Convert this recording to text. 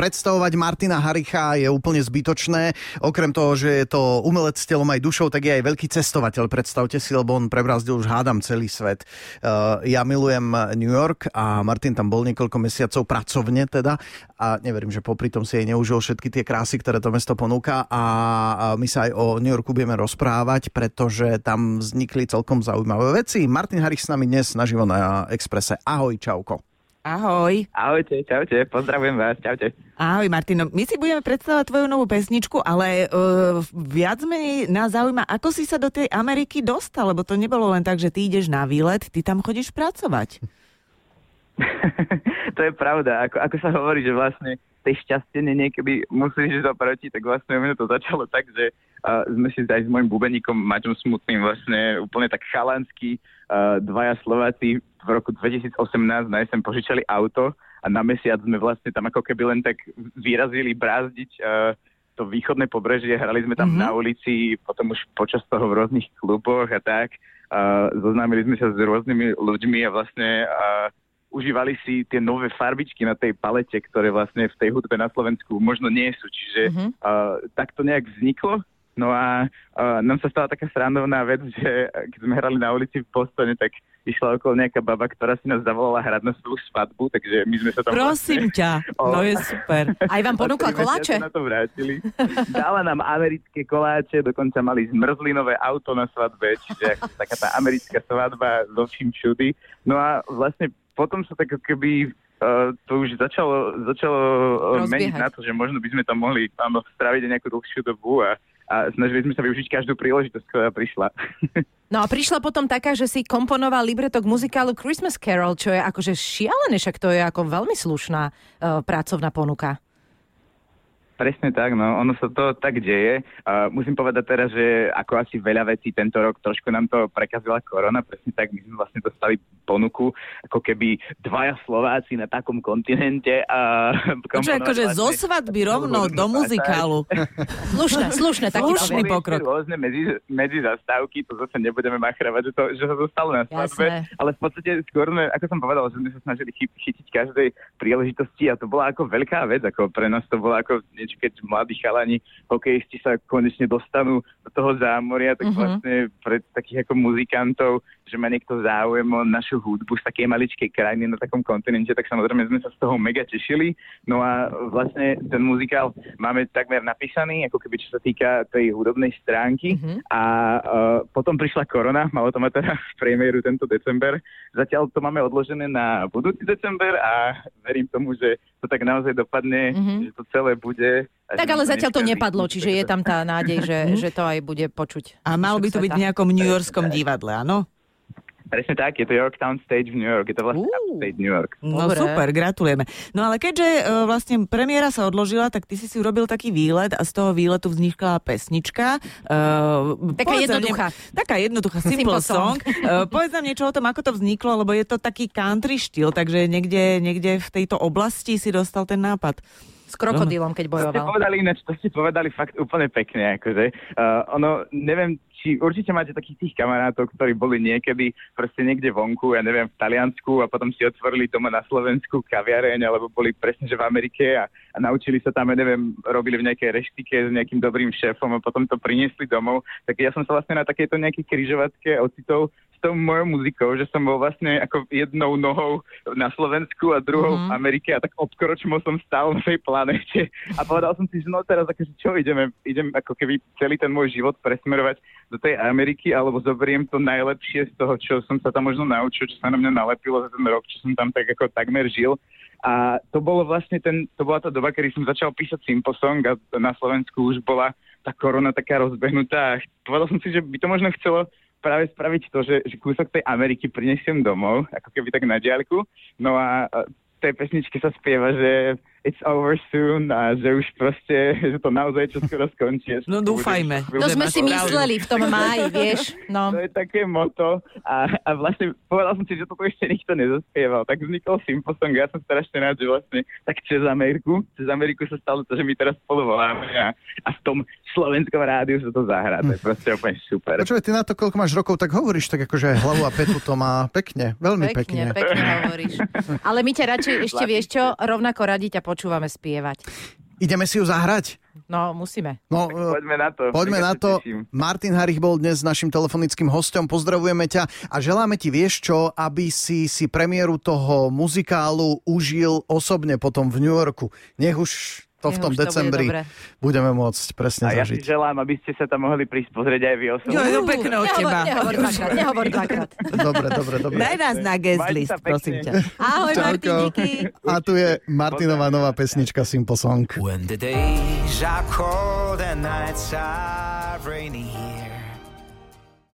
predstavovať Martina Haricha je úplne zbytočné. Okrem toho, že je to umelec s telom aj dušou, tak je aj veľký cestovateľ. Predstavte si, lebo on prebrazdil už hádam celý svet. Uh, ja milujem New York a Martin tam bol niekoľko mesiacov pracovne teda a neverím, že popri tom si aj neužil všetky tie krásy, ktoré to mesto ponúka a my sa aj o New Yorku budeme rozprávať, pretože tam vznikli celkom zaujímavé veci. Martin Harich s nami dnes naživo na Exprese. Ahoj, čauko. Ahoj. Ahojte, čaute, pozdravujem vás, čaute. Ahoj Martino, my si budeme predstavovať tvoju novú pesničku, ale uh, viac menej nás zaujíma, ako si sa do tej Ameriky dostal, lebo to nebolo len tak, že ty ideš na výlet, ty tam chodíš pracovať. to je pravda, ako, ako sa hovorí, že vlastne tej šťastenie niekedy musíš zaproti, tak vlastne mňa to začalo tak, že uh, sme si aj s môjim bubeníkom Maťom Smutným vlastne úplne tak chalansky uh, dvaja Slováci v roku 2018 na jeseň požičali auto a na mesiac sme vlastne tam ako keby len tak vyrazili brázdiť uh, to východné pobrežie, hrali sme tam mm-hmm. na ulici, potom už počas toho v rôznych kluboch a tak. Uh, zoznámili sme sa s rôznymi ľuďmi a vlastne uh, užívali si tie nové farbičky na tej palete, ktoré vlastne v tej hudbe na Slovensku možno nie sú. Čiže mm-hmm. uh, tak to nejak vzniklo No a uh, nám sa stala taká srandovná vec, že keď sme hrali na ulici v Postone, tak išla okolo nejaká baba, ktorá si nás zavolala hrať na svoju svadbu, takže my sme sa tam... Prosím vlastne, ťa, o, no je super. Aj vám ponúkla koláče? na to vrátili. Dala nám americké koláče, dokonca mali zmrzlinové auto na svadbe, čiže taká tá americká svadba so vším všudy. No a vlastne potom sa tak keby Uh, to už začalo, začalo uh, meniť na to, že možno by sme tam mohli áno, spraviť nejakú dlhšiu dobu a a snažili sme sa využiť každú príležitosť, ktorá prišla. No a prišla potom taká, že si komponoval libreto k muzikálu Christmas Carol, čo je akože šialené, však to je ako veľmi slušná uh, pracovná ponuka. Presne tak, no ono sa to tak deje. Uh, musím povedať teraz, že ako asi veľa vecí tento rok trošku nám to prekazila korona, presne tak, my sme vlastne dostali ponuku, ako keby dvaja Slováci na takom kontinente. A Počuaj, akože vlastne, zo svadby rovno do muzikálu. slušné, slušné, taký slušný pokrok. Rôzne medzi, medzi zastávky, to zase nebudeme machravať, že, to, že sa zostalo na svadbe, Jasné. ale v podstate skôr sme, ako som povedal, že sme sa snažili chytiť každej príležitosti a to bola ako veľká vec, ako pre nás to bola ako niečo, keď mladí chalani, hokejisti sa konečne dostanú do toho zámoria, tak uh-huh. vlastne pre takých ako muzikantov, že má niekto záujem o našu hudbu z takej maličkej krajiny na takom kontinente, tak samozrejme sme sa z toho mega tešili. No a vlastne ten muzikál máme takmer napísaný, ako keby čo sa týka tej hudobnej stránky. Uh-huh. A uh, potom prišla korona, malo to mať teda v premiéru tento december. Zatiaľ to máme odložené na budúci december a verím tomu, že to tak naozaj dopadne, mm-hmm. že to celé bude. Tak ale zatiaľ to nepadlo, čiže je tam tá nádej, že, že to aj bude počuť. A malo by to byť v nejakom New Yorkskom divadle, áno? Presne tak, je to Yorktown Stage v New York, je to vlastne uh, Upstate New York. No Dobre. super, gratulujeme. No ale keďže uh, vlastne premiéra sa odložila, tak ty si si urobil taký výlet a z toho výletu vznikla pesnička. Uh, taká jednoduchá. Ne, taká jednoduchá, simple, simple song. song. uh, povedz nám niečo o tom, ako to vzniklo, lebo je to taký country štýl, takže niekde, niekde v tejto oblasti si dostal ten nápad s krokodílom, keď bojoval. To ste povedali ináč, to ste povedali fakt úplne pekne, akože. Uh, ono, neviem, či určite máte takých tých kamarátov, ktorí boli niekedy proste niekde vonku, ja neviem, v Taliansku a potom si otvorili doma na Slovensku kaviareň, alebo boli presne, že v Amerike a, a naučili sa tam, ja neviem, robili v nejakej reštike s nejakým dobrým šéfom a potom to priniesli domov. Tak ja som sa vlastne na takejto nejakej križovatke ocitol tou mojou muzikou, že som bol vlastne ako jednou nohou na Slovensku a druhou mm-hmm. v Amerike a tak obkročmo som stál na tej planete a povedal som si, že no teraz akože čo ideme, idem ako keby celý ten môj život presmerovať do tej Ameriky alebo zoberiem to najlepšie z toho, čo som sa tam možno naučil, čo sa na mňa nalepilo za ten rok, čo som tam tak ako takmer žil. A to bolo vlastne ten, to bola tá doba, kedy som začal písať Simple Song a na Slovensku už bola tá korona taká rozbehnutá. A povedal som si, že by to možno chcelo práve spraviť to, že, že kúsok tej Ameriky prinesiem domov, ako keby tak na diaľku. No a tej pesničke sa spieva, že it's over soon a že už proste, že to naozaj čo skoro skončí. No dúfajme. To sme si mysleli v tom máji, vieš. No. To je také moto a, a vlastne povedal som si, že toto ešte nikto nezaspieval. Tak vznikol Symposong, ja som strašne rád, že vlastne tak cez Ameriku, cez Ameriku sa stalo to, že my teraz spolu voláme a, a v tom slovenskom rádiu sa to zahrá. To je proste úplne super. Počúvaj, ty na to, koľko máš rokov, tak hovoríš tak akože hlavu a petu to má pekne, veľmi pekne. Pekne, pekne hovoríš. Ale my ťa radšej ešte vieš čo, rovnako radi ťa počúvame spievať. Ideme si ju zahrať? No, musíme. No, poďme na to. Poďme na to. teším. Martin Harich bol dnes našim telefonickým hostom. Pozdravujeme ťa a želáme ti, vieš čo, aby si si premiéru toho muzikálu užil osobne potom v New Yorku. Nech už to v tom to decembri dobre. budeme môcť presne A ja si zažiť. želám, aby ste sa tam mohli prísť pozrieť aj vy osobne. Jo, jo, pekné od Nehovor- teba. Nehovor dvakrát, nehovor dvakrát. Dobre, dobre, dobre. Daj nás na guest Majte list, prosím ťa. Ahoj, Čauko. Martin, díky. A tu je Martinová nová pesnička Simple Song. When the days are cold and nights are rainy